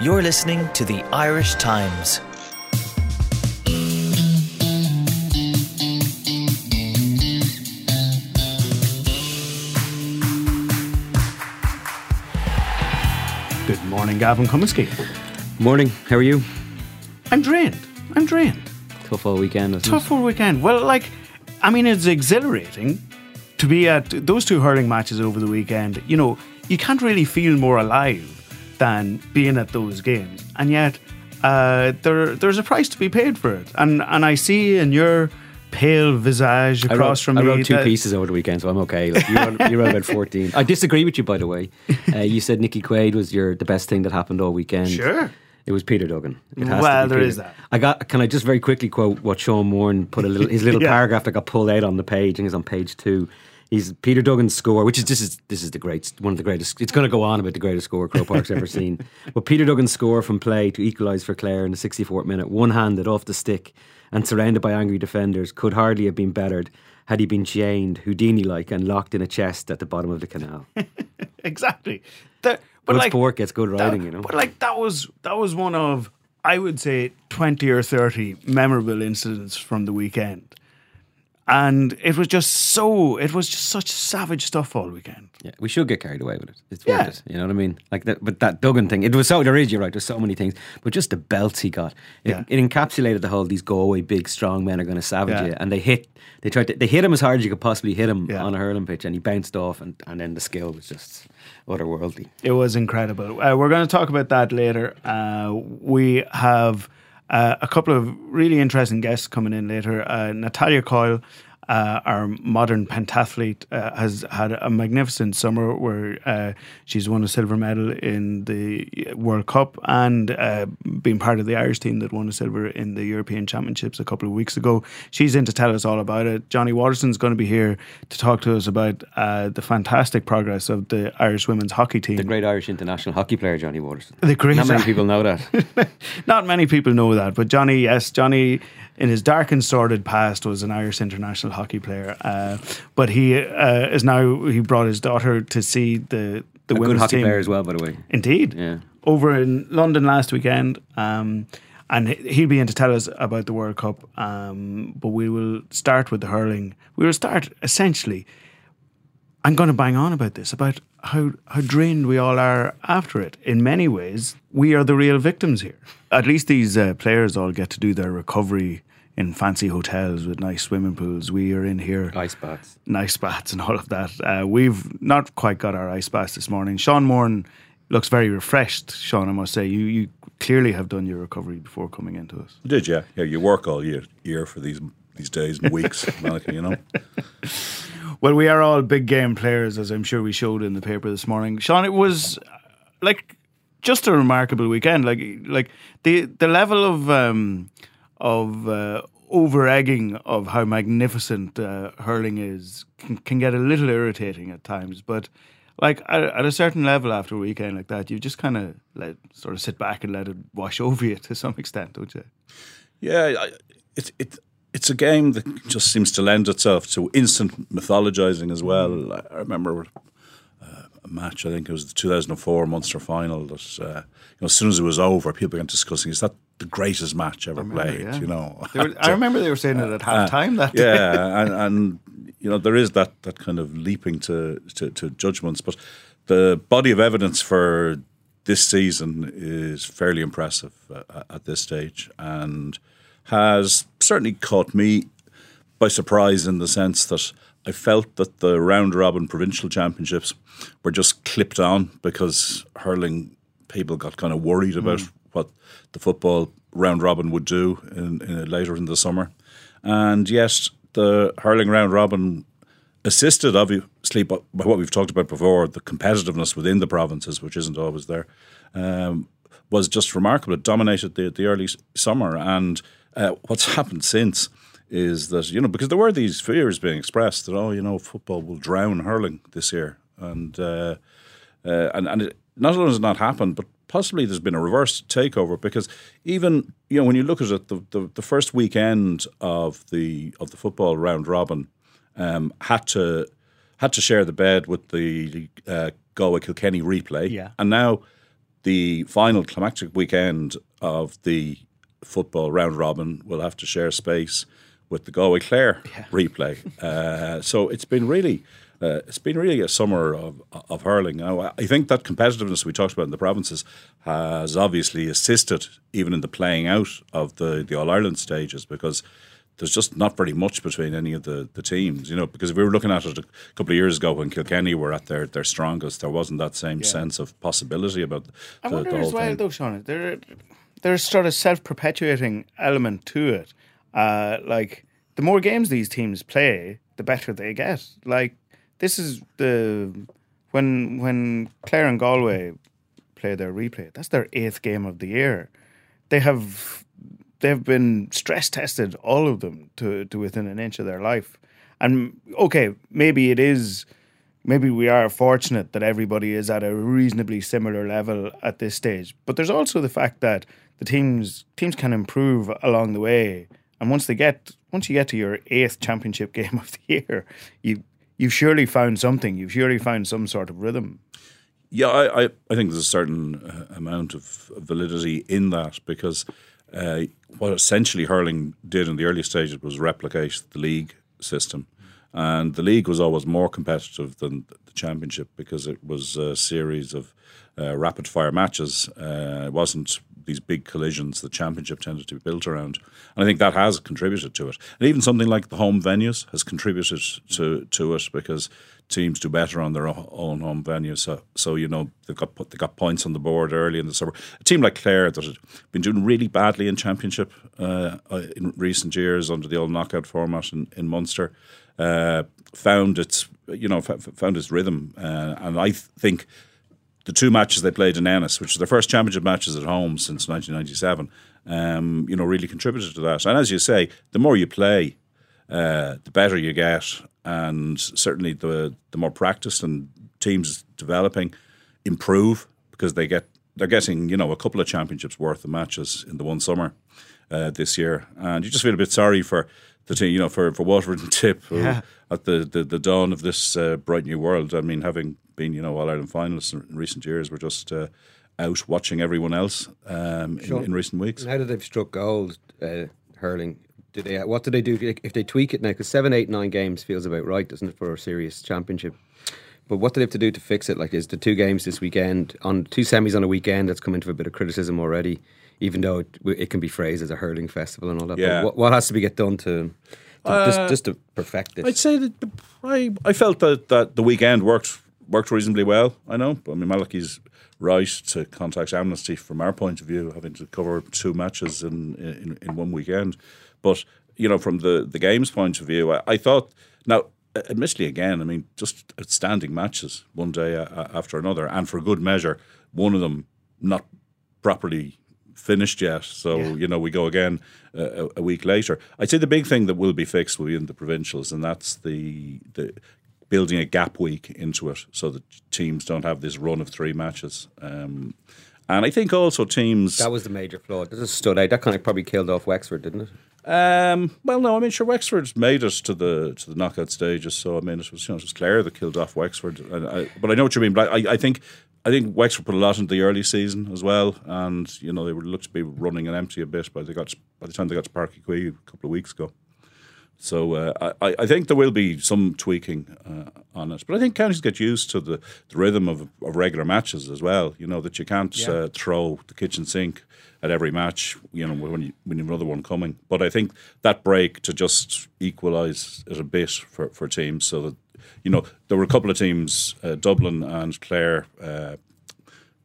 You're listening to the Irish Times. Good morning, Gavin Comiskey. Morning, how are you? I'm drained. I'm drained. Tough all weekend, wasn't Tough all weekend. Well, like, I mean, it's exhilarating to be at those two hurling matches over the weekend. You know, you can't really feel more alive than being at those games, and yet uh, there there's a price to be paid for it. And and I see in your pale visage across wrote, from I wrote two pieces over the weekend, so I'm okay. Like, you, wrote, you wrote about 14. I disagree with you, by the way. Uh, you said Nicky Quaid was your the best thing that happened all weekend. Sure. It was Peter Duggan. It has Well, to be there Peter. is that. I got. Can I just very quickly quote what Sean Moran put a little his little Yeah. paragraph that got pulled out on the page. I think it's on page two. He's Peter Duggan's score, which is this is this is the great one of the greatest. It's going to go on about the greatest score Croke Park's ever seen. But Peter Duggan's score from play to equalise for Clare in the 64th minute, one handed off the stick and surrounded by angry defenders, could hardly have been bettered had he been chained Houdini like and locked in a chest at the bottom of the canal. exactly. The- but Good like, sport gets good that- riding, you know. But like that was that was one of I would say twenty or thirty memorable incidents from the weekend, and it was just so it was just such savage stuff all weekend. Yeah, we should get carried away with it. It's Yeah. worth it. You know what I mean? Like that, but that Duggan thing, it was so there is. You're right. There's so many things, but just the belts he got, it, Yeah. it encapsulated the whole. These go away big strong men are going to savage Yeah. you, and they hit. They tried to. They hit him as hard as you could possibly hit him Yeah. on a hurling pitch, and he bounced off, and, and then the skill was just otherworldly. It was incredible. Uh, we're going to talk about that later. Uh, we have uh, a couple of really interesting guests coming in later. Uh, Natalia Coyle, uh, our modern pentathlete, uh, has had a magnificent summer where uh, she's won a silver medal in the World Cup and uh, been part of the Irish team that won a silver in the European Championships a couple of weeks ago. She's in to tell us all about it. Johnny Watterson's going to be here to talk to us about uh, the fantastic progress of the Irish women's hockey team. The great Irish international hockey player Johnny Watterson. The great- Not many people know that. Not many people know that, but Johnny, yes, Johnny, in his dark and sordid past, was an Irish international hockey player. Uh, but he uh, is now he brought his daughter to see the the A good women's hockey team. player as well, by the way. Indeed, Yeah. over in London last weekend. Um, and he- he'll be in to tell us about the World Cup. Um, but we will start with the hurling. We will start essentially. I'm going to bang on about this about how how drained we all are after it. In many ways, we are the real victims here. At least these uh, players all get to do their recovery in fancy hotels with nice swimming pools. We are in here Ice baths. nice baths and all of that. Uh, we've not quite got our ice baths this morning. Sean Moran looks very refreshed. Sean, I must say, you you clearly have done your recovery before coming into us. You did, yeah. Yeah, you work all year, year for these these days and weeks, Malachy, you know. Well, we are all big game players, as I'm sure we showed in the paper this morning. Sean, it was uh, like just a remarkable weekend. Like like the the level of um, of uh, over egging of how magnificent uh, hurling is can, can get a little irritating at times, but. Like at, at a certain level, after a weekend like that, you just kind of let sort of sit back and let it wash over you to some extent, don't you? Yeah, I, it, it, it's a game that just seems to lend itself to instant mythologizing as well. I I remember uh, a match, I think it was the 2004 Munster final, that uh, you know, as soon as it was over, people began discussing, is that the greatest match ever played? yeah. You know, were, I remember they were saying it at uh, half time that day. yeah, and, and you know there is that that kind of leaping to, to to judgments, but the body of evidence for this season is fairly impressive uh, uh at this stage, and has certainly caught me by surprise in the sense that I felt that the round robin provincial championships were just clipped on because hurling people got kind of worried about hmm. What the football round robin would do in, in later in the summer, and yes, the hurling round robin assisted obviously by what we've talked about before, the competitiveness within the provinces, which isn't always there, um, was just remarkable. It dominated the, the early summer, and uh, what's happened since is that you know because there were these fears being expressed that oh you know football will drown hurling this year, and uh, uh, and and it, not only has it not happened, but possibly there's been a reverse takeover because even you know when you look at it, the, the, the first weekend of the of the football round robin um, had to had to share the bed with the uh, Galway Kilkenny replay, Yeah. and now the final climactic weekend of the football round robin will have to share space with the Galway Clare replay. Uh, so it's been really. Uh, it's been really a summer of, of hurling. Now, I think that competitiveness we talked about in the provinces has obviously assisted even in the playing out of the, the All Ireland stages because there's just not very much between any of the, the teams, you know. Because if we were looking at it a couple of years ago when Kilkenny were at their, their strongest, there wasn't that same sense of possibility about the, I wonder the whole as well, thing. though, Sean, there, there's sort of self perpetuating element to it. Uh, like, the more games these teams play, the better they get. Like, this is the. When, when Clare and Galway play their replay, that's their eighth game of the year. They have they've been stress tested, all of them, to, to within an inch of their life. And okay, maybe it is, maybe we are fortunate that everybody is at a reasonably similar level at this stage. But there's also the fact that the teams teams can improve along the way, and once they get once you get to your eighth championship game of the year, you you've surely found something. You've surely found some sort of rhythm. Yeah, I, I, I think there's a certain uh, amount of validity in that because uh, what essentially hurling did in the early stages was replicate the league system. And the league was always more competitive than the championship because it was a series of uh, rapid fire matches. Uh, it wasn't these big collisions the championship tended to be built around. And I think that has contributed to it. And even something like the home venues has contributed to, to it because teams do better on their own home venues. So, so you know they've got put, they got points on the board early in the summer. A team like Clare that had been doing really badly in championship uh, uh, in recent years under the old knockout format in, in Munster uh, found its you know found its rhythm, uh, and I th- think the two matches they played in Ennis, which are their first championship matches at home since 1997, um, you know, really contributed to that. And as you say, the more you play, uh, the better you get, and certainly the the more practice and teams developing improve because they get they're getting you know a couple of championships worth of matches in the one summer uh, this year, and you just feel a bit sorry for the team, you know, for for Waterford and Tip Yeah. at the, the the dawn of this uh, bright new world. I mean, having been you know All Ireland finalists in, in recent years, we're just uh, out watching everyone else um, in, Sure. in recent weeks. How that they've struck gold, uh, hurling, do they? What do they do if they tweak it now? Because seven, eight, nine games feels about right, doesn't it, for a serious championship? But what do they have to do to fix it? Like, is the two games this weekend on two semis on a weekend that's come into a bit of criticism already, even though it, it can be phrased as a hurling festival and all that. But Yeah. what, what has to be get done to, to just, just to perfect it? I'd say that I, I felt that, that the weekend worked worked reasonably well. I know. I mean, Malachy's right to contact amnesty from our point of view, having to cover two matches in in, in one weekend. But you know, from the, the games point of view, I, I thought now. Admittedly, again, I mean, just outstanding matches one day after another, and for good measure, one of them not properly finished yet. So you know, we go again uh, a, a week later. I'd say the big thing that will be fixed will be in the provincials, and that's the the building a gap week into it, so that teams don't have this run of three matches. Um, and I think also teams. that was the major flaw. That just stood out. That kind of probably killed off Wexford, didn't it? Um, well, no, I mean, sure, Wexford made us to the to the knockout stages. So I mean, it was you know it was Clare that killed off Wexford. And I, but I know what you mean. But I, I think I think Wexford put a lot into the early season as well, and you know they were looked to be running an empty a bit. But they got by the time they got to Páirc Uí Chaoimh a couple of weeks ago. So uh, I, I think there will be some tweaking uh, on it, but I think counties get used to the, the rhythm of, of regular matches as well. You know that you can't uh, throw the kitchen sink at every match. You know when you when you have another one coming. But I think that break to just equalise it a bit for, for teams, so that you know there were a couple of teams, uh, Dublin and Clare. Uh,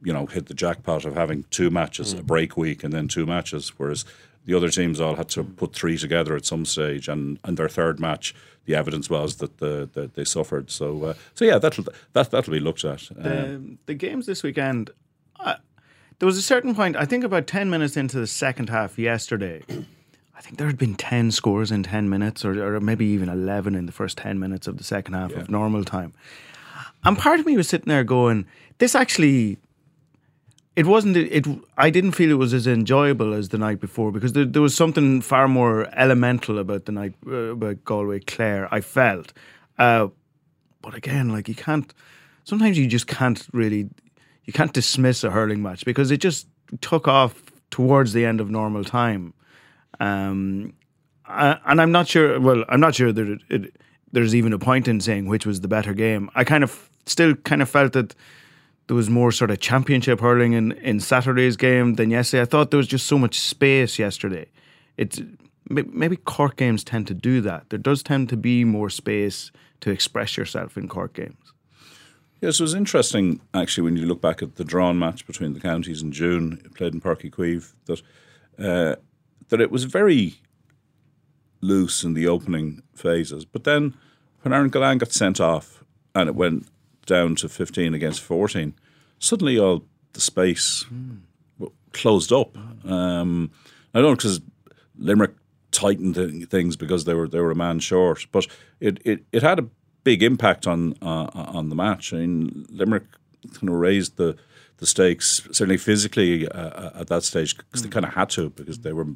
you know, hit the jackpot of having two matches, a break week, and then two matches. Whereas the other teams all had to put three together at some stage, and, and their third match, the evidence was that the, that they suffered. So, uh, so yeah, that'll that that'll be looked at. Um, Um, the games this weekend, uh, there was a certain point, I think about 10 minutes into the second half yesterday, I think there had been 10 scores in 10 minutes, or, or maybe even 11 in the first 10 minutes of the second half of normal time. And part of me was sitting there going, this actually. It wasn't. It. I didn't feel it was as enjoyable as the night before because there, there was something far more elemental about the night uh, about Galway Clare. I felt, uh, but again, like you can't. Sometimes you just can't really. you can't dismiss a hurling match because it just took off towards the end of normal time. Um, and I'm not sure. Well, I'm not sure that it, it, there's even a point in saying which was the better game. I kind of still kind of felt that there was more sort of championship hurling in, in Saturday's game than yesterday. I thought there was just so much space yesterday. It's maybe Cork games tend to do that. There does tend to be more space to express yourself in Cork games. Yes, it was interesting actually when you look back at the drawn match between the counties in June, played in Páirc Uí that uh, that it was very loose in the opening phases. But then when Aaron Gillane got sent off and it went down to 15 against 14, suddenly all the space mm. closed up. Um, I don't know because Limerick tightened things because they were they were a man short, but it, it, it had a big impact on uh, on the match. I mean, Limerick kind of raised the the stakes certainly physically uh, at that stage because they kind of had to because they were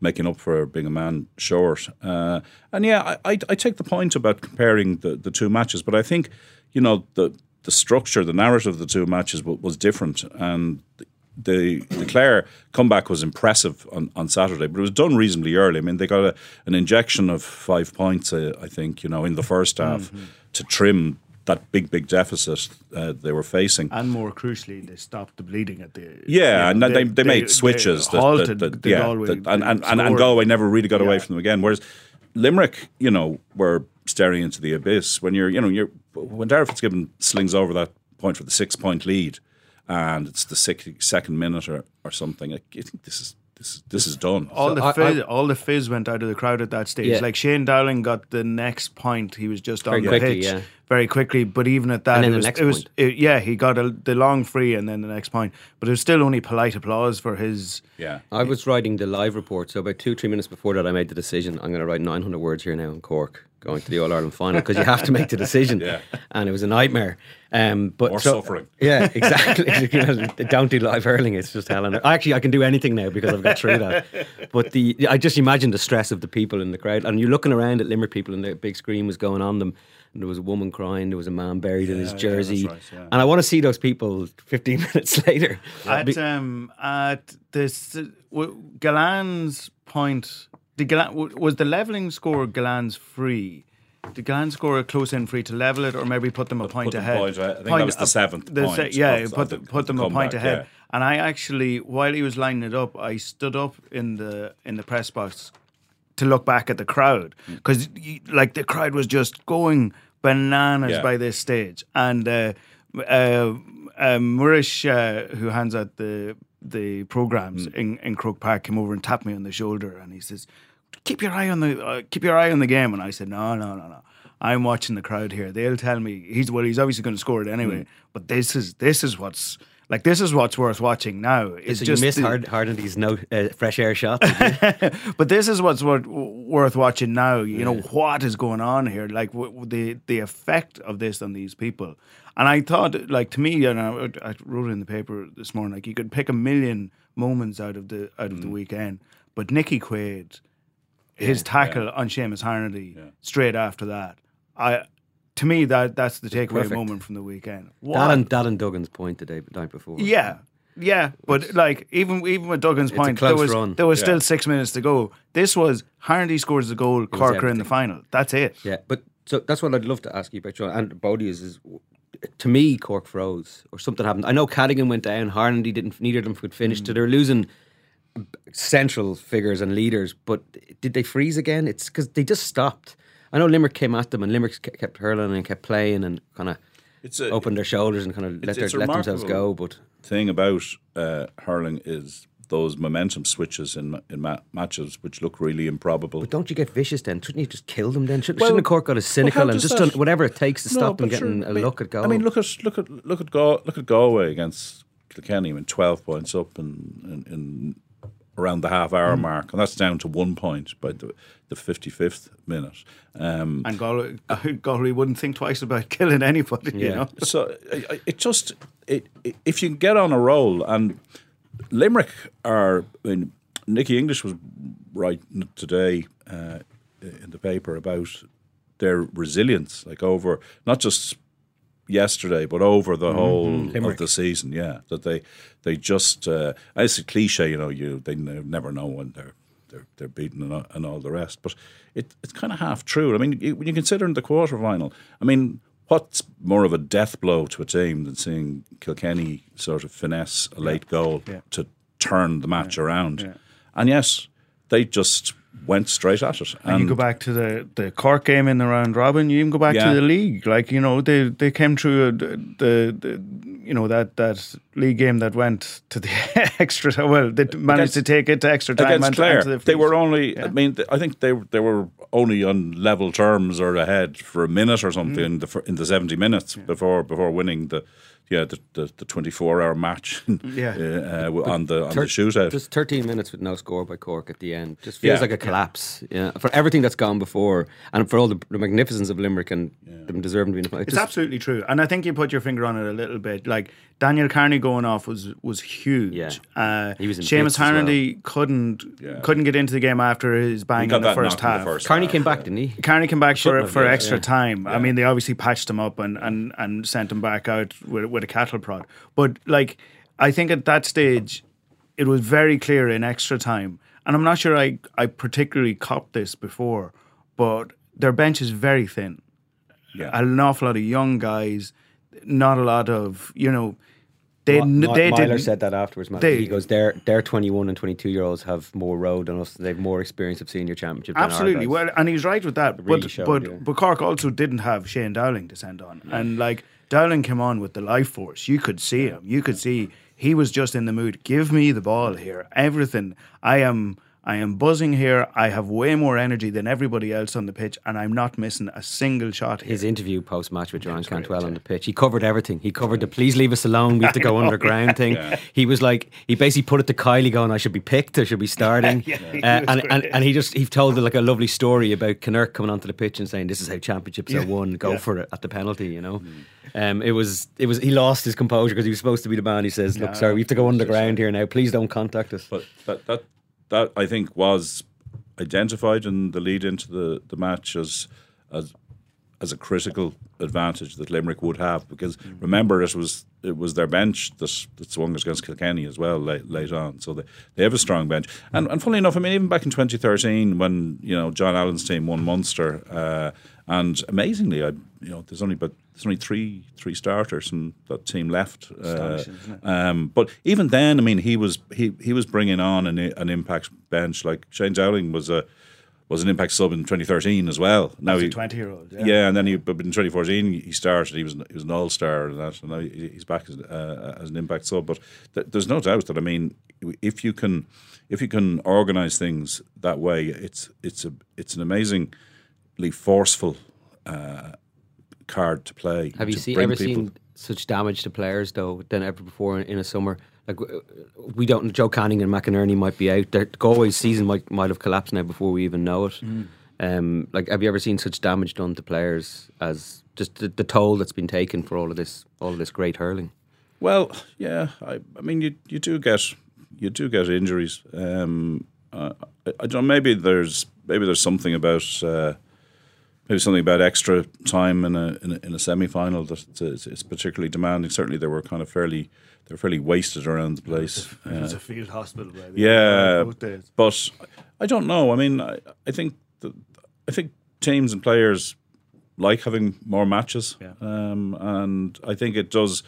making up for being a man short. Uh, and yeah, I, I, I take the point about comparing the, the two matches, but I think you know the the structure, the narrative of the two matches was, was different, and the the Clare comeback was impressive on, on Saturday, but it was done reasonably early. I mean, they got a, an injection of five points, uh, I think, you know, in the first half mm-hmm. to trim that big, big deficit uh, they were facing. And more crucially, they stopped the bleeding at the. Yeah, you know, and they, they, they, made switches. They halted that, that, that, yeah, Galway, and, and, and, and, Galway never really got yeah. away from them again. Whereas Limerick, you know, were staring into the abyss. When you're, you know, you're when Darragh Fitzgibbon slings over that point for the six point lead, and it's the second minute or, or something. I think this is this this is done. All so the fizz, I, I, all the fizz went out of the crowd at that stage. Yeah. Like Shane Dowling got the next point. He was just very on the quickly, pitch yeah. very quickly. But even at that, it was, it was it, yeah, he got a, the long free and then the next point. But it was still only polite applause for his. Yeah, I was writing the live report, so about two three minutes before that, I made the decision. I'm going to write 900 words here now in Cork going to the All Ireland final because you have to make the decision. yeah. And it was a nightmare. Um, but More so, suffering. Yeah, exactly. don't do live hurling. It's just hell. And actually, I can do anything now because I've got through that. But the I just imagine the stress of the people in the crowd, and you're looking around at Limerick people, and the big screen was going on them. And there was a woman crying. There was a man buried yeah, in his jersey, yeah, right, yeah. and I want to see those people 15 minutes later. At um, at this uh, Gillane's point, Gillane, was the leveling score Gillane's free did Gillane score a close in free to level it, or maybe put them a point put ahead? Point, I think point, that was the seventh the point. Yeah, of, put, the, put them a point ahead. Yeah. And I actually, while he was lining it up, I stood up in the in the press box to look back at the crowd because, mm. like, the crowd was just going bananas yeah. by this stage, and uh, uh, uh, Murish, uh, who hands out the the programs mm. in, in Croke Park, came over and tapped me on the shoulder, and he says keep your eye on the uh, keep your eye on the game. And I said, no, no, no, no. I'm watching the crowd here. They'll tell me he's well. He's obviously going to score it anyway. Mm. But this is this is what's like this is what's worth watching now. It's so just you miss Hard, Harnedy's no uh, fresh air shot. but this is what's worth, worth watching now. You yeah. know what is going on here, like w- the the effect of this on these people. And I thought, like to me, you know, I wrote in the paper this morning. Like you could pick a million moments out of the out of mm. the weekend, but Nicky Quaid his tackle yeah. on Seamus Harnedy yeah. straight after that. I to me that that's the takeaway moment from the weekend. What? That and that and Duggan's point the day the night before. Yeah. Yeah, but like even even with Duggan's point, there was run. there was yeah. still six minutes to go. This was Harnedy scores the goal, Cork are in the final. That's it. Yeah, but so that's what I'd love to ask you about, John. And Bodie is, is to me, Cork froze or something happened. I know Cadogan went down, Harnedy didn't. Neither of them could finish. Mm. So they're losing central figures and leaders, but did they freeze again? It's because they just stopped. I know Limerick came at them and Limerick kept hurling and kept playing and kind of opened their shoulders and kind of let, their, let themselves go. But thing about uh, hurling is those momentum switches in in ma- matches which look really improbable. But don't you get vicious then? Shouldn't you just kill them then? Shouldn't, well, shouldn't the court got as cynical well, and just done whatever it takes to no, stop them getting sure, a look at goal? I mean, look at look at look at Go, look at Galway against Kilkenny. I mean, twelve points up in, in, in around the half hour mm. mark, and that's down to one point by the the fifty fifth minute. Um, and Galway, Galway wouldn't think twice about killing anybody. Yeah. You know, so it, it just it, if you get on a roll, and Limerick are. I mean, Nicky English was right today uh, in the paper about their resilience, like over not just yesterday, but over the whole of the season. Yeah, that they they just uh, it's a cliche, you know. You they never know when they're they're they're beaten and all, and all the rest, but it, it's kind of half true. I mean, you, when you consider in the quarter final, I mean. What's more of a death blow to a team than seeing Kilkenny sort of finesse a late goal Yeah. to turn the match around? And yes, they just went straight at it. And you go back to the, the Cork game in the round robin. You even go back Yeah. to the league. Like you know, they they came through uh, the, the you know that that league game that went to the extra. Well, they managed Against- to take it to extra time. against and- Clare. and to the they were only. I mean, I think they they were only on level terms or ahead for a minute or something Mm. in the in the seventy minutes before before winning the yeah the the, the twenty four hour match. Yeah. uh, uh, on the on Thir- the shootout. Just 13 minutes with no score by Cork at the end. Just feels Yeah. like a collapse. Yeah. For everything that's gone before and for all the, the magnificence of Limerick and them deserving to be in the final. It's absolutely true, and I think you put your finger on it a little bit. Like Daniel Kearney going off was was huge. Yeah. Uh, He was in Seamus bits as well. Couldn't Yeah. couldn't get into the game after his bang in the first half. the first Kearney half, came back, yeah. didn't he? Kearney came back for for yeah, extra yeah. time. I mean, they obviously patched him up and, and, and sent him back out with, with a cattle prod. But like, I think at that stage, it was very clear in extra time, and I'm not sure I I particularly copped this before, but their bench is very thin. yeah. An awful lot of young guys, not a lot of you know. They Mi- they Meyler didn't said that afterwards, Matt. they- he goes, their, their 21 and 22 year olds have more road than us. They have more experience of senior championship Absolutely. Well, and he's right with that. really but showed, but yeah. but Cork also didn't have Shane Dowling to send on, and like Dowling came on with the life force. You could see him. You could see he was just in the mood. Give me the ball here. Everything. I am. I am buzzing here. I have way more energy than everybody else on the pitch, and I'm not missing a single shot here. his interview post match with John great, Cantwell on the pitch. He covered everything. He covered the please leave us alone. We have to go underground thing. He was like he basically put it to Kiely going, I should be picked, I should be starting. Yeah, Uh, and, great, and and he just he told like a lovely story about Kinnerk coming onto the pitch and saying this is how championships are won. Go yeah. Mm. for it at the penalty. You know, um, it was it was he lost his composure because he was supposed to be the man. He says, look, Yeah, sorry, we have to go underground here now. Please don't contact us. But that that that I think was identified in the lead into the, the match as as as a critical advantage that Limerick would have because remember it was it was their bench that, that swung against Kilkenny as well late, late on. So they, they have a strong bench. And and funnily enough I mean even back in 2013 when you know John Allen's team won Munster uh, and amazingly I you know there's only but there's only three three starters and that team left uh, Astonishing, isn't it? um, but even then, I mean, he was he he was bringing on an, an impact bench. Like Shane Dowling was a was an impact sub in 2013 as well. Now As a 20-year-old, yeah. yeah. and then he but in 2014 he started. He was he was an all star and that, and now he's back as, uh, as an impact sub. But th- there's no doubt that I mean, if you can if you can organize things that way, it's it's a it's an amazingly forceful. Uh, card to play Have you to seen, bring ever people- seen such damage to players though than ever before in, in a summer? Like we don't. Joe Canning and McInerney might be out. Their Galway's season might might have collapsed now before we even know it. Mm. Um, like, have you ever seen such damage done to players as just the, the toll that's been taken for all of this, all of this great hurling? Well, yeah, I, I mean, you you do get you do get injuries. Um, uh, I, I don't. Maybe there's maybe there's something about uh, maybe something about extra time in a in a, in a semi final that it's, it's particularly demanding. Certainly, they were kind of fairly they're fairly wasted around the place. It was Uh, a field hospital. by the yeah, but I don't know. I mean, I, I think that, I think teams and players like having more matches, Yeah. um, and I think it does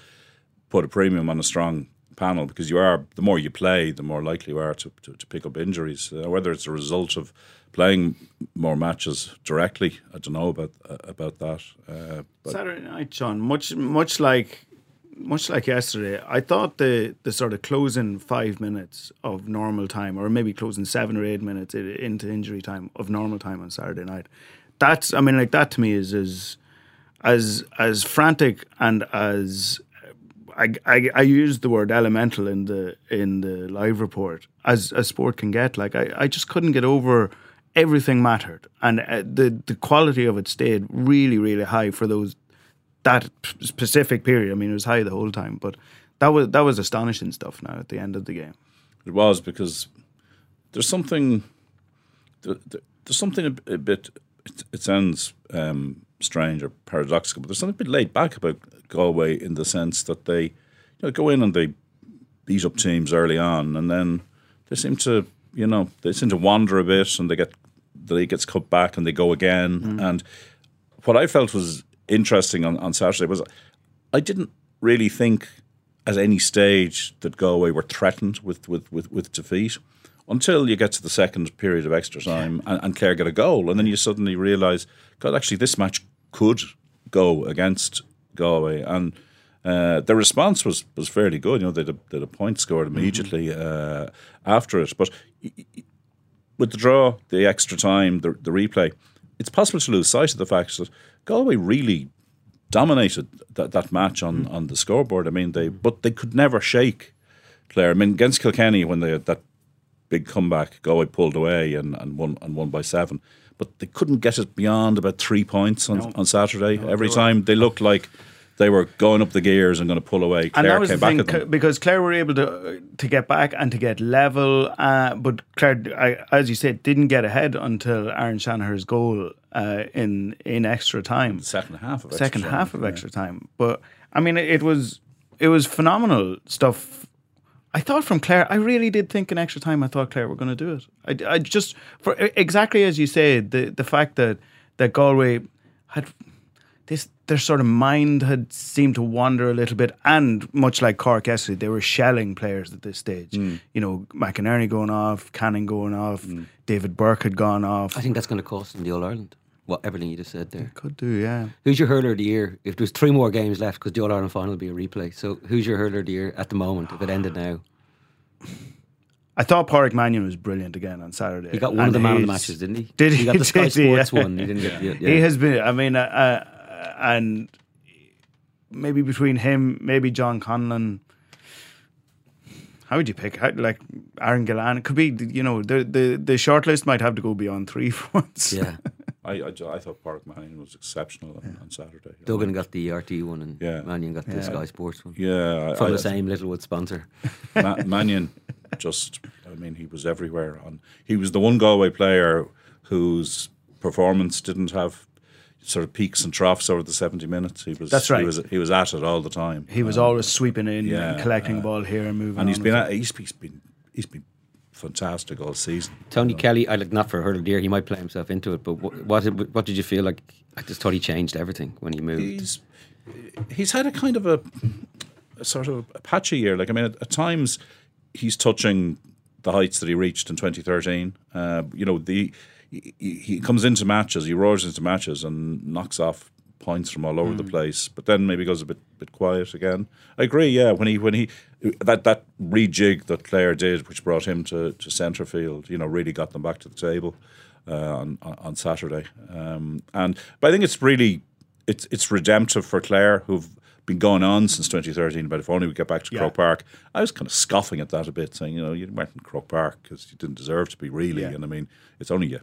put a premium on a strong panel because you are the more you play, the more likely you are to to, to pick up injuries. Uh, whether it's a result of playing more matches directly, I don't know about uh, about that. Uh, Saturday night, John. Much much like much like yesterday, I thought the the sort of closing five minutes of normal time, or maybe closing seven or eight minutes into injury time of normal time on Saturday night. That's I mean, like that to me is as as as frantic and as I, I, I used the word elemental in the in the live report as a sport can get. Like I, I just couldn't get over everything mattered, and uh, the the quality of it stayed really really high for those that specific period. I mean, it was high the whole time, but that was that was astonishing stuff. Now at the end of the game, It was because there's something there- there- there's something a, a bit. It, it sounds um, strange or paradoxical, but there's something a bit laid back about Galway in the sense that they you know, go in and they beat up teams early on, and then they seem to you know they seem to wander a bit, and they get the league gets cut back, and they go again. And what I felt was interesting on, on Saturday was I didn't really think at any stage that Galway were threatened with with, with, with defeat until you get to the second period of extra time and, and Clare get a goal, and then you suddenly realise, God, actually, this match could go against Galway, and uh, the response was was fairly good. You know, they had a, they had a point scored immediately uh, after it, but y- y- with the draw, the extra time, the, the replay, it's possible to lose sight of the fact that Galway really dominated that, that match on, on the scoreboard. I mean, they but they could never shake Clare. I mean, against Kilkenny when they had that big comeback, Galway pulled away and, and won and won by seven. But they couldn't get it beyond about three points on, on Saturday. Every time they looked like they were going up the gears and going to pull away. and Clare that was came the back thing at them. because Clare were able to to get back and to get level, uh, but Clare, I, as you said, didn't get ahead until Aaron Shanagher's goal uh, in in extra time, second half of second extra half time, of yeah. extra time. But I mean, it was it was phenomenal stuff. I thought from Clare, I really did think in extra time. I thought Clare were going to do it. I, I just for exactly as you said, the the fact that that Galway had their sort of mind had seemed to wander a little bit, and much like Cork yesterday, they were shelling players at this stage. Mm. You know, McInerney going off, Canning going off, David Burke had gone off. I think that's going to cost them the All Ireland. What everything you just said there. could do, yeah. Who's your hurler of the year? If there's three more games left, because the All Ireland final will be a replay. So who's your hurler of the year at the moment? If it ended now, I thought Pádraic Mannion was brilliant again on Saturday. he got one of the man of the matches, didn't he? Did he? He got the Sky Sports Yeah. one. He didn't get. The, yeah. He has been. I mean, uh, uh, and maybe between him, maybe John Conlon. How would you pick? How, like Aaron Gillane? It could be. You know, the the the short list might have to go beyond three for once. yeah. I, I, I thought Pádraic Mannion was exceptional on, on Saturday. Duggan got the RTÉ one, and Yeah. Mannion got the Sky Sports one. Yeah, From I- the same Littlewood sponsor. Ma- Mannion just, I mean, he was everywhere. On he was the one Galway player whose performance didn't have sort of peaks and troughs over the seventy minutes. He was That's right. He was he was at it all the time. He was Um, always sweeping in, yeah, and collecting the ball here and moving. and he's on been at, he's, he's been he's been fantastic all season. Tony Kelly, I like not for hurler deer. He might play himself into it, but what, what what did you feel like? I just thought he changed everything when he moved. He's he's had a kind of a, a sort of a patchy year. Like I mean, at, at times he's touching the heights that he reached in 2013. Uh, you know, the he, he comes into matches, he roars into matches, and knocks off points from all over the place. But then maybe goes a bit bit quiet again. I agree. Yeah, when he when he that that rejig that Clare did, which brought him to to centre field, you know, really got them back to the table. Uh, on on on Saturday, um, and but I think it's really it's it's redemptive for Clare who've been going on since 2013. But if only we get back to Yeah. Croke Park, I was kind of scoffing at that a bit, saying you know you went in Croke Park because you didn't deserve to be really. Yeah. And I mean it's only a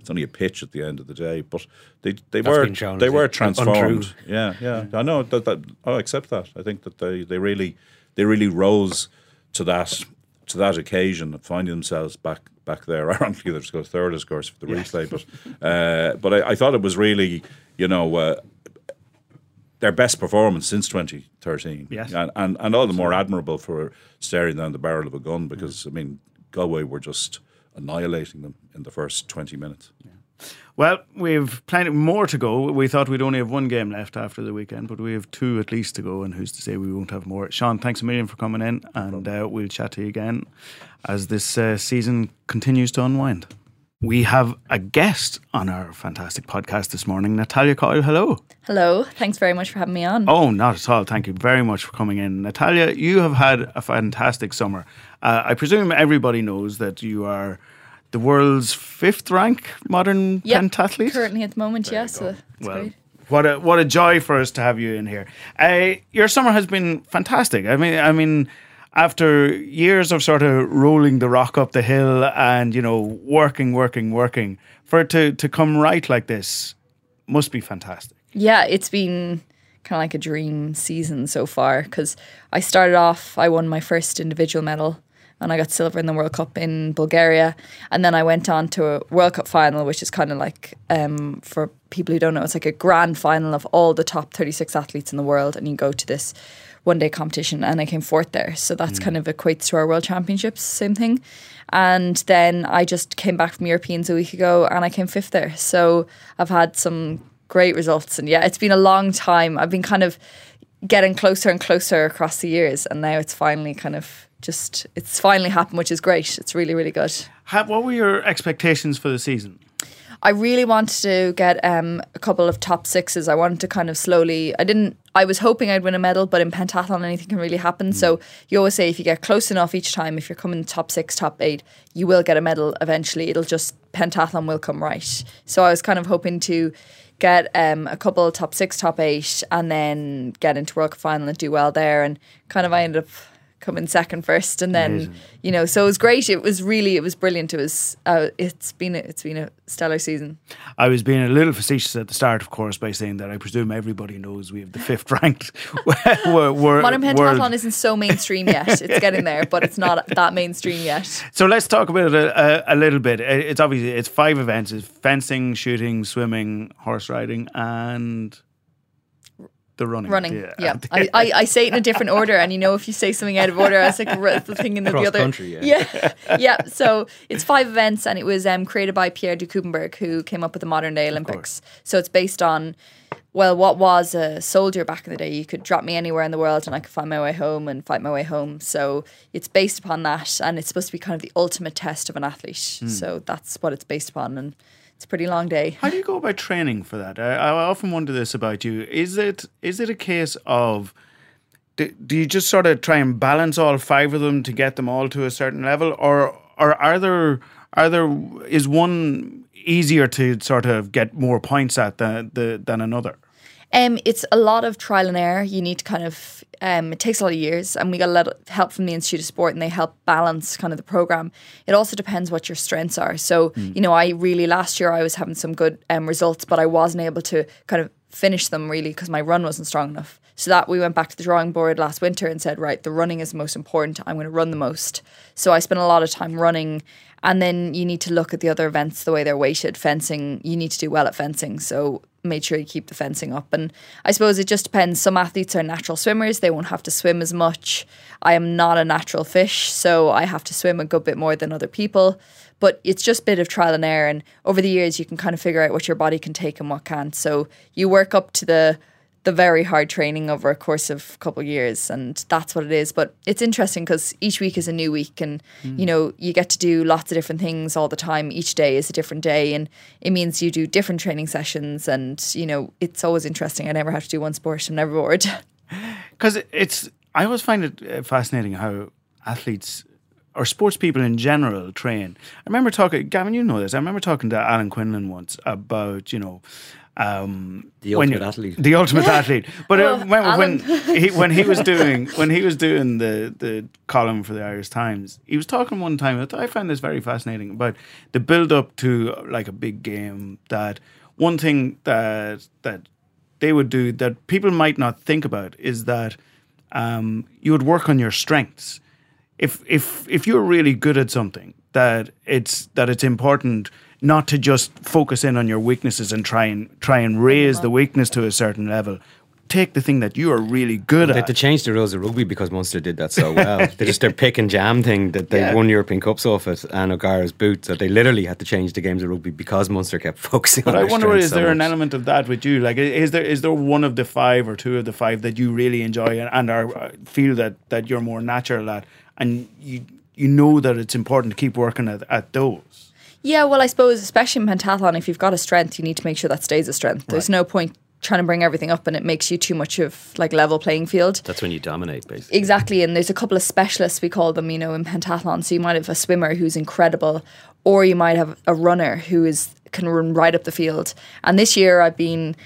it's only a pitch at the end of the day, but they they That's were they were untrue. transformed. Yeah, yeah, I know that, that I accept that. I think that they they really they really rose to that to that occasion of finding themselves back back there. Ironically, they're just got third, of course, for the replay. But uh, but I, I thought it was really, you know, uh, their best performance since 2013. Yes. and, and and all the more admirable for staring down the barrel of a gun because I mean, Galway were just annihilating them in the first 20 minutes. Yeah. Well, we've plenty more to go. We thought we'd only have one game left after the weekend, but we have two at least to go, and who's to say we won't have more? Sean, thanks a million for coming in, and uh, we'll chat to you again as this uh, season continues to unwind. We have a guest on our fantastic podcast this morning, Natalia Coyle. Hello. Hello. Thanks very much for having me on. Oh, not at all. Thank you very much for coming in. Natalia, you have had a fantastic summer. Uh, I presume everybody knows that you are the world's fifth rank modern Yep, pentathlete. Currently at the moment, yes. so it's Well, great. what a what a joy for us to have you in here. Uh, your summer has been fantastic. I mean, I mean, after years of sort of rolling the rock up the hill and you know working, working, working, for it to to come right like this must be fantastic. Yeah, it's been kind of like a dream season so far because I started off, I won my first individual medal and I got silver in the World Cup in Bulgaria. And then I went on to a World Cup final, which is kind of like um, for people who don't know, it's like a grand final of all the top 36 athletes in the world, and you go to this one day competition, and I came fourth there. So that's kind of equates to our World Championships, same thing. And then I just came back from Europeans a week ago, and I came fifth there. So I've had some great results, and yeah, it's been a long time. I've been kind of getting closer and closer across the years, and now it's finally kind of just it's finally happened, which is great. It's really really good. Ha- what were your expectations for the season? I really wanted to get um, a couple of top sixes. I wanted to kind of slowly. I didn't. I was hoping I'd win a medal, but in pentathlon, anything can really happen. So you always say if you get close enough each time, if you're coming top six, top eight, you will get a medal eventually. It'll just pentathlon will come right. So I was kind of hoping to get um, a couple top six, top eight, and then get into World Cup final and do well there. And kind of I ended up coming second first, and then you know, so it was great. It was really, it was brilliant. It was, uh, it's been, a, it's been a stellar season. I was being a little facetious at the start, of course, by saying that I presume everybody knows we have the fifth ranked wor- wor- Modern world. pentathlon isn't so mainstream yet. It's getting there, but it's not that mainstream yet. So let's talk about it a, a, a little bit. It's obviously it's five events: it's fencing, shooting, swimming, horse riding, and the running. Running, yeah. I, I, I say it in a different order, and you know, if you say something out of order, I was like r- the thing in the, the Cross other. country, yeah. yeah, yeah. So it's five events, and it was um, created by Pierre de Coubertin, who came up with the modern day Olympics. So it's based on. Well, what was a soldier back in the day? You could drop me anywhere in the world and I could find my way home and fight my way home. So it's based upon that, and it's supposed to be kind of the ultimate test of an athlete. So that's what it's based upon, and it's a pretty long day. How do you go about training for that? I, I often wonder this about you. Is it is it a case of do, do you just sort of try and balance all five of them to get them all to a certain level, or or are there are there is one easier to sort of get more points at than the, than another? Um, it's a lot of trial and error. You need to kind of um, it takes a lot of years, and we got a lot of help from the Institute of Sport, and they help balance kind of the program. It also depends what your strengths are. So you know, I really last year I was having some good um, results, but I wasn't able to kind of finish them really because my run wasn't strong enough. So that we went back to the drawing board last winter and said, right, the running is the most important. I'm going to run the most. So I spent a lot of time running. And then you need to look at the other events the way they're weighted. Fencing, you need to do well at fencing. So make sure you keep the fencing up. And I suppose it just depends. Some athletes are natural swimmers, they won't have to swim as much. I am not a natural fish, so I have to swim a good bit more than other people. But it's just a bit of trial and error. And over the years, you can kind of figure out what your body can take and what can't. So you work up to the the very hard training over a course of a couple of years and that's what it is but it's interesting because each week is a new week and you know you get to do lots of different things all the time each day is a different day and it means you do different training sessions and you know it's always interesting i never have to do one sport i'm never bored Because it's, I always find it uh, fascinating how athletes or sports people in general train. I remember talking, Gavin, you know this. I remember talking to Alan Quinlan once about, you know, um, The ultimate you- athlete. The ultimate athlete. But uh, Oh, when, when he when he was doing when he was doing the the column for the Irish Times, he was talking one time. I found this very fascinating about the build up to like a big game. That one thing that that they would do that people might not think about is that um, you would work on your strengths. If if if you're really good at something, that it's that it's important not to just focus in on your weaknesses and try and try and raise the weakness to a certain level. Take the thing that you are really good at. They had at. to change the rules of rugby because Munster did that so well. they just their pick and jam thing that they Yeah. won European Cups off it and O'Gara's boot. So they literally had to change the games of rugby because Munster kept focusing But on I wonder, is so there an element of that with you? Like, is there is there one of the five or two of the five that you really enjoy and, and are uh, feel that that you're more natural at, and you you know that it's important to keep working at, at those. Yeah, well, I suppose, especially in pentathlon, if you've got a strength, you need to make sure that stays a strength. There's no point trying to bring everything up and it makes you too much of like level playing field. That's when you dominate, basically. Exactly, and there's a couple of specialists we call them, you know, in pentathlon. So you might have a swimmer who's incredible, or you might have a runner who is can run right up the field. And this year I've been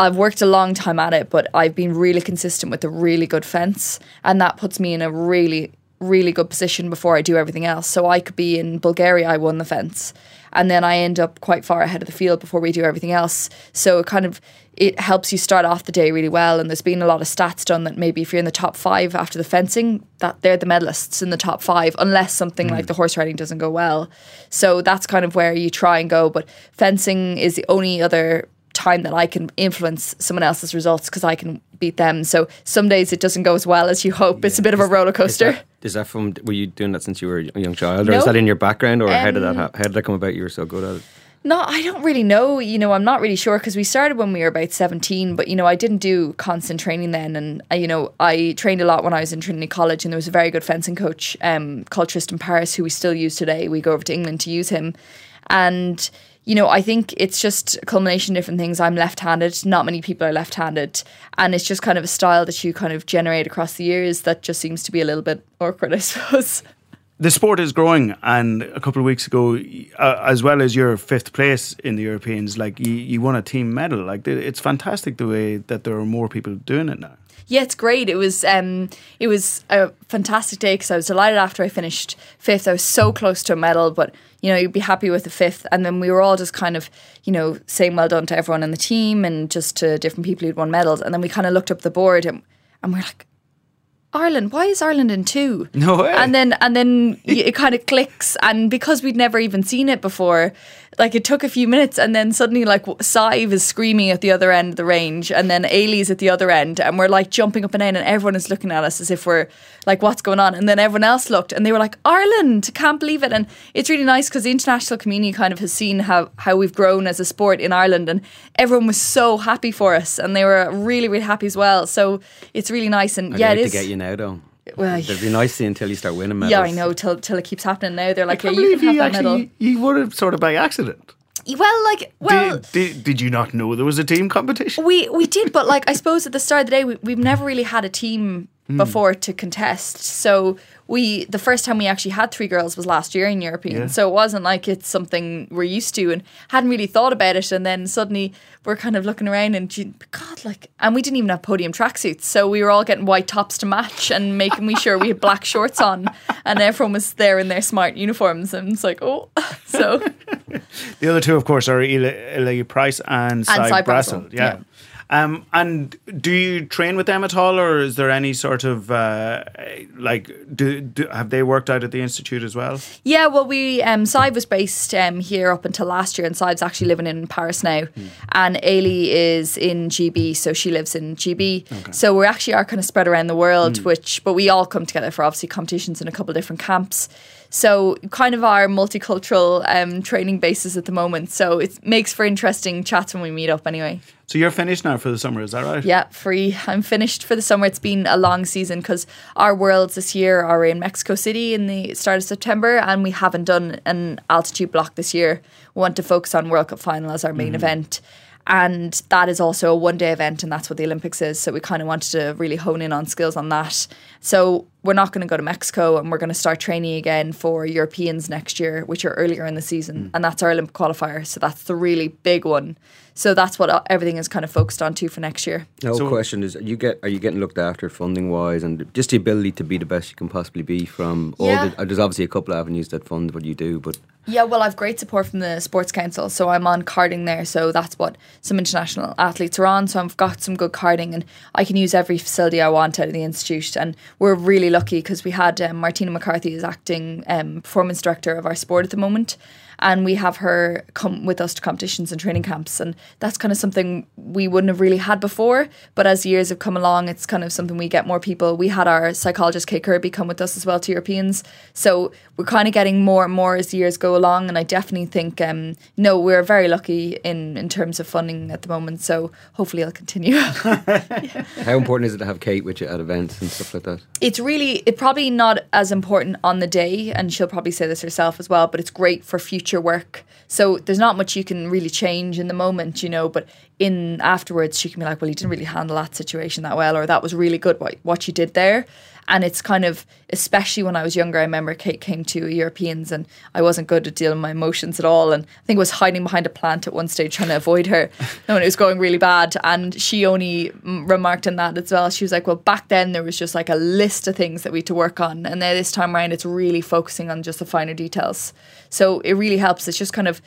I've worked a long time at it, but I've been really consistent with a really good fence, and that puts me in a really really good position before I do everything else. So I could be in Bulgaria, I won the fence. and then I end up quite far ahead of the field before we do everything else. So it kind of it helps you start off the day really well. And there's been a lot of stats done that maybe if you're in the top five after the fencing, that they're the medalists in the top five, unless something like mm. the horse riding doesn't go well. So that's kind of where you try and go. But fencing is the only other time that I can influence someone else's results because I can beat them. So some days it doesn't go as well as you hope. It's a bit of a roller Is coaster. that, is that from? Were you doing that since you were a young child, or No. is that in your background, or how did that Um, how did that come about? You were so good at it. No, I don't really know. You know, I'm not really sure because we started when we were about 17, but you know, I didn't do constant training then. And, uh, you know, I trained a lot when I was in Trinity College, and there was a very good fencing coach um, called Tristan Paris, who we still use today. We go over to England to use him. And, you know, I think it's just a culmination of different things. I'm left handed, not many people are left handed. And it's just kind of a style that you kind of generate across the years that just seems to be a little bit awkward, I suppose. the sport is growing, and a couple of weeks ago, uh, as well as your fifth place in the Europeans, like you, you won a team medal. Like it's fantastic the way that there are more people doing it now. Yeah, it's great. It was um, it was a fantastic day because I was delighted after I finished fifth. I was so close to a medal, but you know you'd be happy with the fifth. And then we were all just kind of you know saying well done to everyone in the team and just to different people who'd won medals. And then we kind of looked up the board and and we're like, Ireland, why is Ireland in two? No way. And then and then it kind of clicks, and because we'd never even seen it before, like it took a few minutes, and then suddenly like Sive is screaming at the other end of the range, and then Eilidh's at the other end, and we're like jumping up and down, and everyone is looking at us as if we're like, what's going on? And then everyone else looked, and they were like, Ireland, can't believe it, and it's really nice because the international community kind of has seen how how we've grown as a sport in Ireland, and everyone was so happy for us, and they were really really happy as well. So it's really nice, and I'd yeah, it to is. get you now, though. Well, It'd be nice until you start winning medals. yeah, I know. Till till it keeps happening now. They're like, yeah, you can have that medal. actually you won it sort of by accident. Well, like, well, did, did, did you not know there was a team competition? we we did, but like, I suppose at the start of the day, we, we've never really had a team Mm. before to contest. So we, the first time we actually had three girls was last year in European. Yeah. So it wasn't like it's something we're used to and hadn't really thought about it. And then suddenly we're kind of looking around and God, like, and we didn't even have podium tracksuits. So we were all getting white tops to match and making we sure we had black shorts on, and everyone was there in their smart uniforms. And it's like, oh, so. The other two, of course, are Eilidh Prise and Cy Cy Brassel. Brassel, Yeah. Um, and do you train with them at all, or is there any sort of uh, like do, do have they worked out at the institute as well? Yeah, well, we um, Sive was based um, here up until last year, and Sive's actually living in Paris now, and Eilidh is in GB, so she lives in GB. So we actually are kind of spread around the world, which but we all come together for obviously competitions in a couple of different camps. So kind of our multicultural um, training basis at the moment. So it makes for interesting chats when we meet up. Anyway. So you're finished now for the summer, is that right? Yeah, free. I'm finished for the summer. It's been a long season because our worlds this year are in Mexico City in the start of September, and we haven't done an altitude block this year. We want to focus on World Cup final as our main event. And that is also a one day event, and that's what the Olympics is. So we kind of wanted to really hone in on skills on that. So we're not going to go to Mexico, and we're going to start training again for Europeans next year, which are earlier in the season, and that's our Olympic qualifier. So that's the really big one. So that's what uh, everything is kind of focused on too for next year. The whole So- question is: are you get are you getting looked after funding wise, and just the ability to be the best you can possibly be from all Yeah. the? uh, There's obviously a couple of avenues that fund what you do, but Yeah, well, I've great support from the Sports Council. So I'm on carding there. So that's what some international athletes are on. So I've got some good carding and I can use every facility I want out of the Institute. And we're really lucky because we had um, Martina McCarthy as acting um, performance director of our sport at the moment. And we have her come with us to competitions and training camps. And that's kind of something we wouldn't have really had before. But as years have come along, it's kind of something we get more people. We had our psychologist, Kate Kirby, come with us as well to Europeans. So we're kind of getting more and more as the years go along. And I definitely think, um, no, we're very lucky in, in terms of funding at the moment. So hopefully I'll continue. how important is it to have Kate with you at events and stuff like that? it's really it probably not as important on the day and she'll probably say this herself as well but it's great for future work. So there's not much you can really change in the moment you know but in afterwards she can be like well you didn't really handle that situation that well or that was really good what, what you did there And it's kind of, especially when I was younger, I remember Kate came to Europeans and I wasn't good at dealing with my emotions at all. And I think I was hiding behind a plant at one stage trying to avoid her when it was going really bad. And she only remarked on that as well. She was like, well, back then there was just like a list of things that we had to work on. And then this time around, it's really focusing on just the finer details. So it really helps. It's just kind of,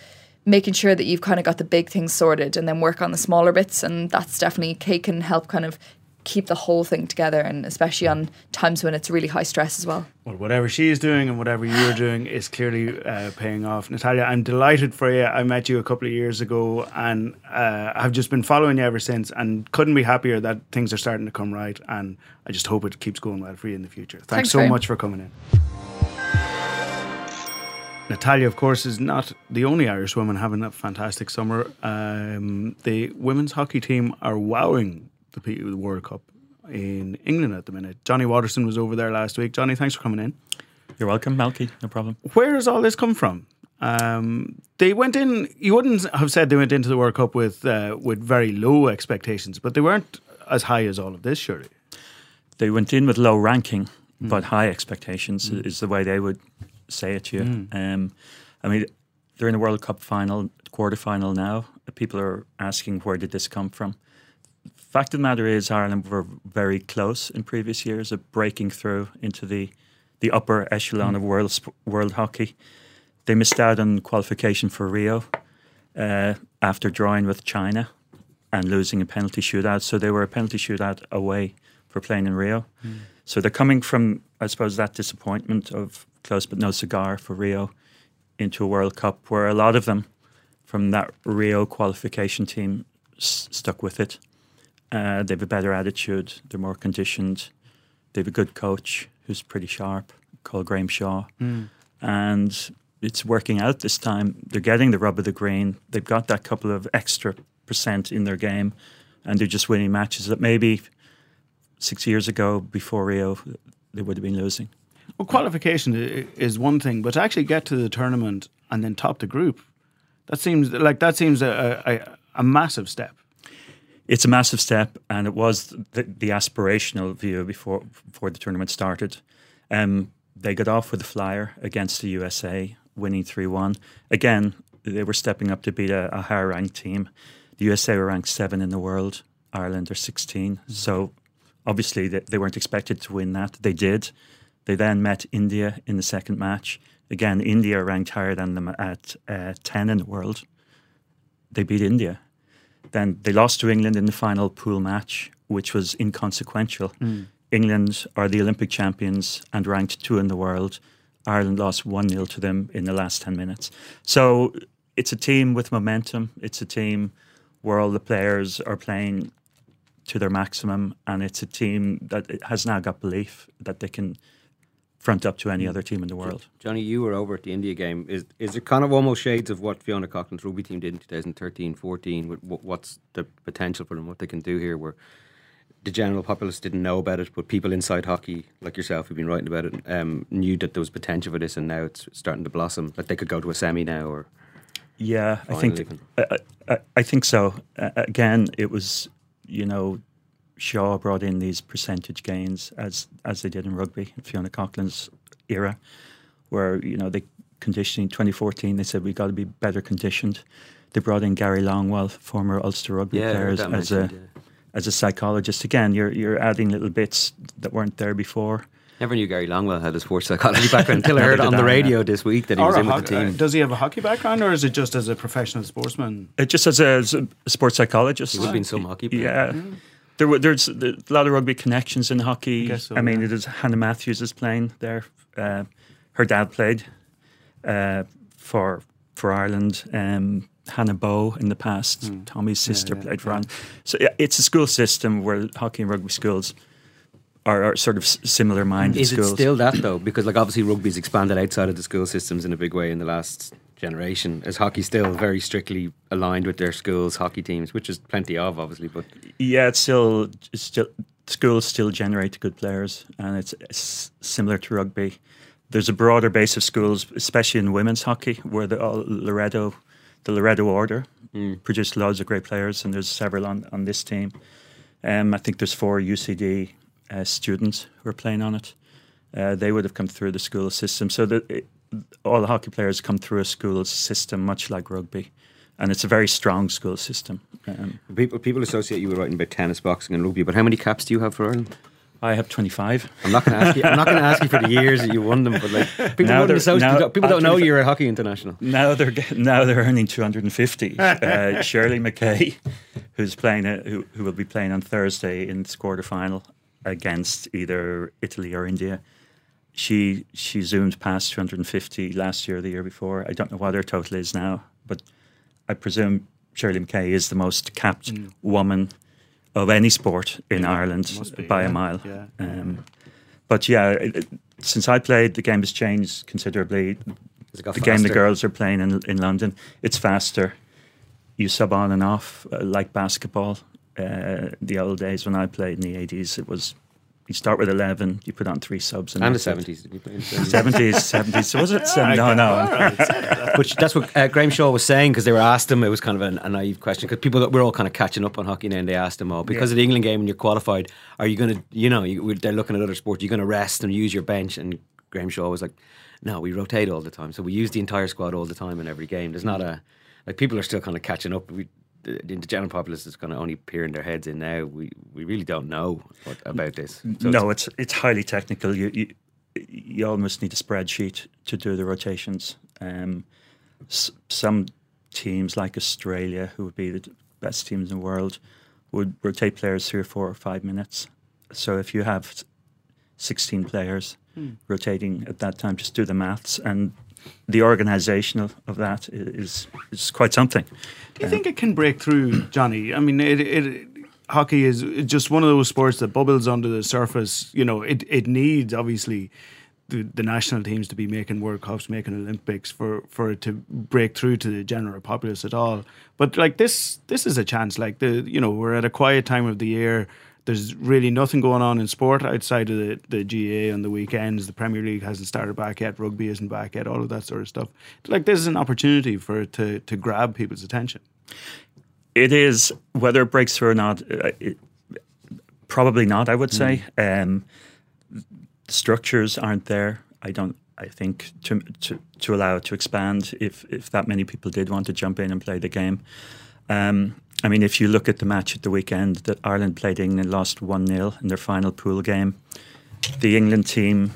making sure that you've kind of got the big things sorted and then work on the smaller bits and that's definitely Kate can help kind of keep the whole thing together and especially on times when it's really high stress as well Well, whatever she's doing and whatever you're doing is clearly uh, paying off. Natalia, I'm delighted for you. I met you a couple of years ago and uh, I've just been following you ever since and couldn't be happier that things are starting to come right. And I just hope it keeps going well for you in the future. Thanks, Thanks so much for coming in. Natalia, of course, is not the only Irish woman having a fantastic summer. Um, the women's hockey team are wowing the, P- the World Cup in England at the minute. Johnny Watterson was over there last week. Johnny, thanks for coming in. You're welcome, Malky. No problem. Where has all this come from? Um, they went in. You wouldn't have said they went into the World Cup with uh, with very low expectations, but they weren't as high as all of this, surely. They went in with low ranking, but high expectations is the way they would say it to you. Um, I mean, they're in the World Cup final, quarter final now. People are asking where did this come from. Fact of the matter is, Ireland were very close in previous years of breaking through into the the upper echelon of world world hockey. They missed out on qualification for Rio uh, after drawing with China and losing a penalty shootout. So they were a penalty shootout away for playing in Rio. So they're coming from, I suppose, that disappointment of close but no cigar for Rio into a World Cup where a lot of them from that Rio qualification team s- stuck with it. Uh, they have a better attitude. They're more conditioned. They have a good coach who's pretty sharp, called Graham Shaw, and it's working out this time. They're getting the rub of the green. They've got that couple of extra percent in their game, and they're just winning matches that maybe six years ago, before Rio, they would have been losing. Well, qualification is one thing, but to actually get to the tournament and then top the group, that seems like that seems a, a, a massive step. It's a massive step, and it was the, the aspirational view before before the tournament started. Um, they got off with a flyer against the USA, winning three one. Again, they were stepping up to beat a, a higher ranked team. The USA were ranked seven in the world. Ireland are 16. So obviously they, they weren't expected to win that. They did. They then met India in the second match. Again, India ranked higher than them at uh, 10 in the world. They beat India. Then they lost to England in the final pool match, which was inconsequential. England are the Olympic champions and ranked two in the world. Ireland lost 1 0 to them in the last 10 minutes. So it's a team with momentum. It's a team where all the players are playing to their maximum, and it's a team that has now got belief that they can front up to any other team in the world. Johnny, you were over at the India game. Is is it kind of almost shades of what Fiona Coghlan's rugby team did in 2013 14? What's the potential for them, what they can do here? Where the general populace didn't know about it, but people inside hockey, like yourself, who've been writing about it, um, knew that there was potential for this, and now it's starting to blossom. Like they could go to a semi now, or Yeah, I think even. I, I, I think so. Uh, again, it was you know Shaw brought in these percentage gains as as they did in rugby in Fiona Coghlan's era, where you know they conditioning 2014. They said we got to be better conditioned. They brought in Gary Longwell, former Ulster rugby Yeah, player, as, as a mentioned, as a psychologist. Again, you're you're adding little bits that weren't there before. never knew Gary Longwell had a sports psychology background until I heard on the radio yeah. this week that he Or was a in with hoc- the uh, team. does he have a hockey background, or is it just as a professional sportsman? Uh, just as a, as a sports psychologist, He would have been some hockey player. Yeah. There were, there's a lot of rugby connections in hockey. I, guess so, mean, yeah. it is Hannah Matthews is playing there. Uh, her dad played uh, for for Ireland. Um, Hannah Bowe in the past. Hmm. Tommy's sister played for Ireland. So yeah, it's a school system where hockey and rugby schools are, are sort of similar minded Is schools. it still that though? Because like obviously rugby's expanded outside of the school systems in a big way in the last generation. Is hockey still very strictly aligned with their schools hockey teams, which is plenty of obviously, but Yeah, it's still it's still schools still generate good players, and it's, it's similar to rugby. There's a broader base of schools, especially in women's hockey, where the Loreto, the Loreto Order, produced loads of great players, and there's several on, on this team. Um, I think there's four UCD uh, students who are playing on it. Uh, they would have come through the school system. So that it, all the hockey players come through a school system, much like rugby, and it's a very strong school system. Um, People people associate you with writing about tennis, boxing, and rugby. But how many caps do you have for Ireland? I have 25. I'm not going to ask you. I'm not going to ask you for the years that you won them. But like people, Now wouldn't associate, now- people don't know you're a hockey international. Now they're now they're earning 250. Uh, Shirley McKay, who's playing a, who who will be playing on Thursday in the quarterfinal against either Italy or India. She she zoomed past 250 last year, the year before. I don't know what her total is now, but I presume Shirley McKay is the most capped woman of any sport in Ireland Mm. be, by yeah. a mile. Yeah. Um, but yeah, it, it- since I played, the game has changed considerably Has it got the game the girls are playing in, in London, it's faster. You sub on and off uh, like basketball. Uh, the old days when I played in the 80s, it was you start with 11, you put on three subs. And the that's it. seventies. Did you play in 70s? 70s, So Was it? Seven, no, no. Which that's what uh, Graham Shaw was saying because they were asked him. It was kind of a, a naive question because people that we're all kind of catching up on hockey now. and They asked him, "Oh, because of the England game and you're qualified, are you going to, you know, you, they're looking at other sports. You're going to rest and use your bench." And Graham Shaw was like, "No, we rotate all the time, so we use the entire squad all the time in every game. There's not a like people are still kind of catching up. We, the, the general populace is kind of only peering their heads in now. We we really don't know what, about this. So no, it's it's highly technical. You, you you almost need a spreadsheet to do the rotations. Um, s- some teams like Australia, who would be the best teams in the world, would rotate players three or four or five minutes. So if you have 16 players rotating at that time, just do the maths and the organisation of, of that is is quite something. Do you uh, think it can break through, Johnny? I mean, it, it hockey is just one of those sports that bubbles under the surface. You know, it it needs obviously the, the national teams to be making World Cups, making Olympics for for it to break through to the general populace at all. But like this, this is a chance. Like the you know, we're at a quiet time of the year. There's really nothing going on in sport outside of the, the GA on the weekends. The Premier League hasn't started back yet. Rugby isn't back yet. All of that sort of stuff. Like this is an opportunity for it to to grab people's attention. It is whether it breaks through or not. uh, It, probably not. I would say um, structures aren't there. I don't. I think to, to to allow it to expand if if that many people did want to jump in and play the game. Um, I mean, if you look at the match at the weekend that Ireland played England, lost one 0 in their final pool game. The England team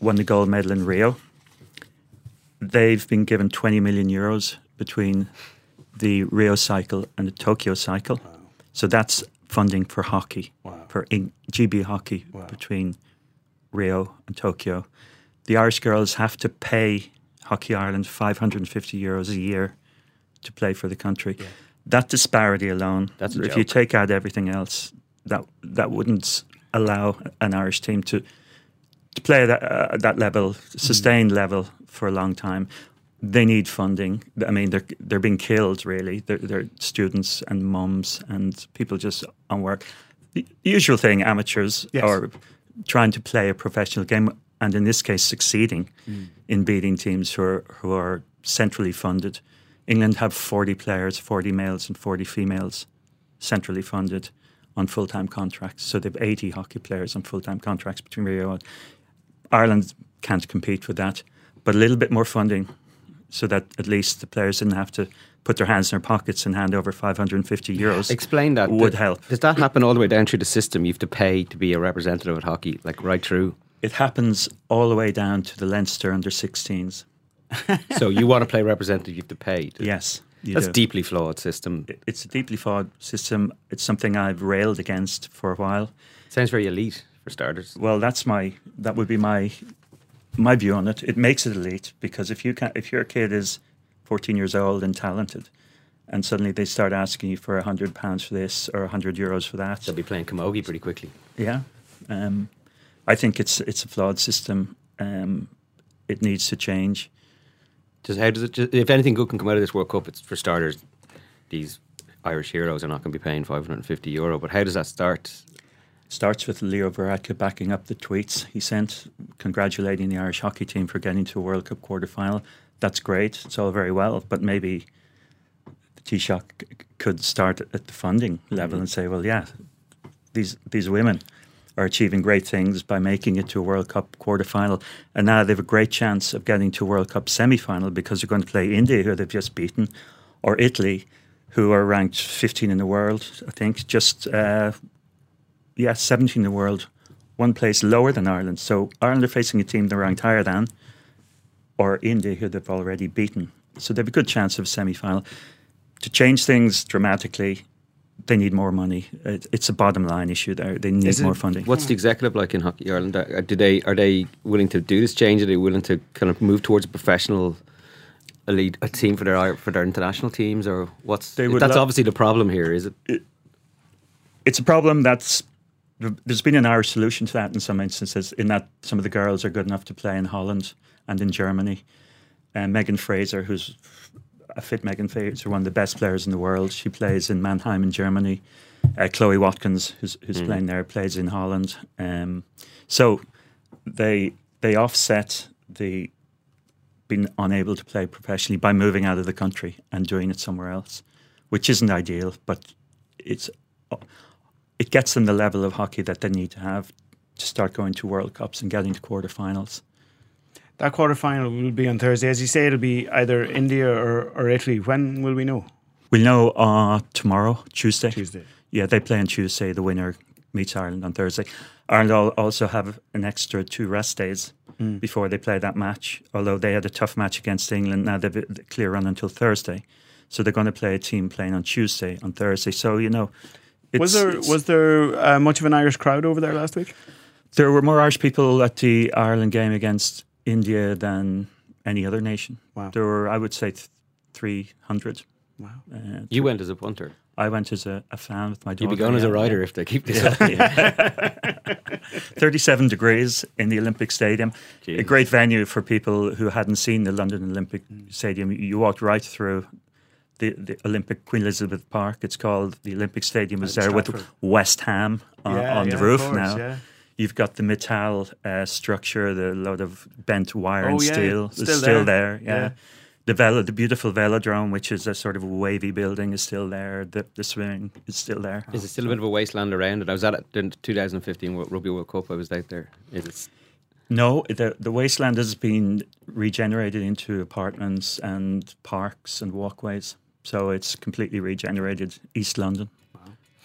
won the gold medal in Rio. They've been given 20 million euros between the Rio cycle and the Tokyo cycle. So that's funding for hockey, for in, GB hockey between Rio and Tokyo. The Irish girls have to pay Hockey Ireland 550 euros a year to play for the country. That disparity alone, That's if you take out everything else, that that wouldn't allow an Irish team to to play at that, uh, that level, sustained level for a long time. They need funding. I mean, they're they're being killed. Really, they're, they're students and mums and people just on work. The usual thing, amateurs Yes. are trying to play a professional game, and in this case, succeeding in beating teams who are who are centrally funded. England have forty players, forty males and forty females, centrally funded on full time contracts. So they've 80 hockey players on full time contracts between Rio and Ireland can't compete with that, but a little bit more funding so that at least the players didn't have to put their hands in their pockets and hand over 550 euros. Explain that. Would Does- help. Does that happen all the way down through the system? You have to pay to be a representative at hockey, like right through. It happens all the way down to the Leinster under 16s. So you want to play representative, you have to pay. Yes. you That's do. deeply flawed system. It's a deeply flawed system. It's something I've railed against for a while. Sounds very elite for starters. Well, that's my that would be my my view on it. It makes it elite because if you can if your kid is 14 years old and talented, and suddenly they start asking you for hundred pounds for this or hundred euros for that, They'll be playing camogie pretty quickly. yeah, um, I think it's it's a flawed system. Um, it needs to change. Just how does it? Just, if anything good can come out of this World Cup, it's for starters. These Irish heroes are not going to be paying 550 euro. But how does that start? starts with Leo Varadkar backing up the tweets he sent, congratulating the Irish hockey team for getting to a World Cup quarter final. That's great. It's all very well, but maybe the Taoiseach could start at the funding level mm-hmm. and say, well, yeah, these these women are achieving great things by making it to a World Cup quarter final. And now they have a great chance of getting to a World Cup semi final because they're going to play India, who they've just beaten, or Italy, who are ranked 15 in the world, I think, just, uh, yeah, 17 in the world, one place lower than Ireland. So Ireland are facing a team they're ranked higher than, or India, who they've already beaten. So they have a good chance of semi final. To change things dramatically, they need more money. It's a bottom line issue there. They need it- more funding. What's the executive like in Hockey Ireland? Are, do they are they willing to do this change? Are they willing to kind of move towards a professional elite a team for their for their international teams, or what's that's lo- obviously the problem here, is it? it's a problem that's there's been an Irish solution to that in some instances, in that some of the girls are good enough to play in Holland and in Germany. And Megan Frazer, who's a fit Megan Frazer, one of the best players in the world, she plays in Mannheim in Germany. Uh, Chloe Watkins, who's, who's playing there, plays in Holland. Um, so they they offset the being unable to play professionally by moving out of the country and doing it somewhere else, which isn't ideal, but it's it gets them the level of hockey that they need to have to start going to World Cups and getting to quarterfinals. That quarter final will be on Thursday. As you say, it'll be either India or, or Italy. When will we know? We'll know uh, tomorrow, Tuesday. Tuesday. Yeah, they play on Tuesday. The winner meets Ireland on Thursday. Ireland al- also have an extra two rest days before they play that match. Although they had a tough match against England, now they've a clear run until Thursday. So they're going to play a team playing on Tuesday, on Thursday. So you know, it's, was there was there uh, much of an Irish crowd over there last week? there were more Irish people at the Ireland game against India than any other nation. Wow. There were, I would say, th- three hundred. Wow. Uh, You went as a punter. I went as a, a fan with my daughter. You'd be going as a yeah. rider if they keep this Yeah, up. 37 degrees in the Olympic Stadium. A great venue for people who hadn't seen the London Olympic Stadium. You walked right through the, Olympic Queen Elizabeth Park, it's called the Olympic Stadium. Was there with West Ham on the Queen Elizabeth Park. It's called the Olympic Stadium. Was At there with Stratford. West Ham on, Yeah, on yeah, the of roof course, now. yeah. You've got the metal uh, structure, the load of bent wire Oh, and yeah, steel. it's It's still still there. there. Yeah. Yeah. The velo, the beautiful velodrome, which is a sort of wavy building, is still there. The, the swimming is still there. Is it still a bit of a wasteland around it? I was at it in 2015 Wo- Rugby World Cup. I was out there. Is it? No, the the wasteland has been regenerated into apartments and parks and walkways. So it's completely regenerated East London.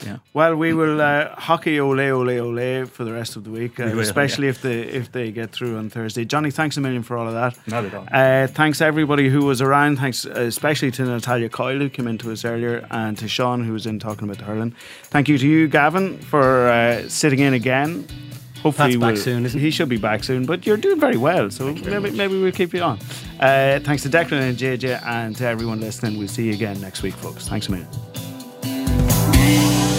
Yeah. Well, we will uh, hockey ole ole ole for the rest of the week, uh, We will, especially if they if they get through on Thursday. Johnny, thanks a million for all of that. Not at all. Uh, thanks everybody who was around. Thanks uh, especially to Natalia Coyle who came into us earlier, and to Sean who was in talking about the hurling. Thank you to you, Gavin, for uh, sitting in again. Hopefully, Pat's we'll- soon, isn't he? should be back soon. But you're doing very well, so maybe, maybe we'll keep you on. Uh, thanks to Declan and JJ, and to everyone listening. We'll see you again next week, folks. Thanks a million. Hey.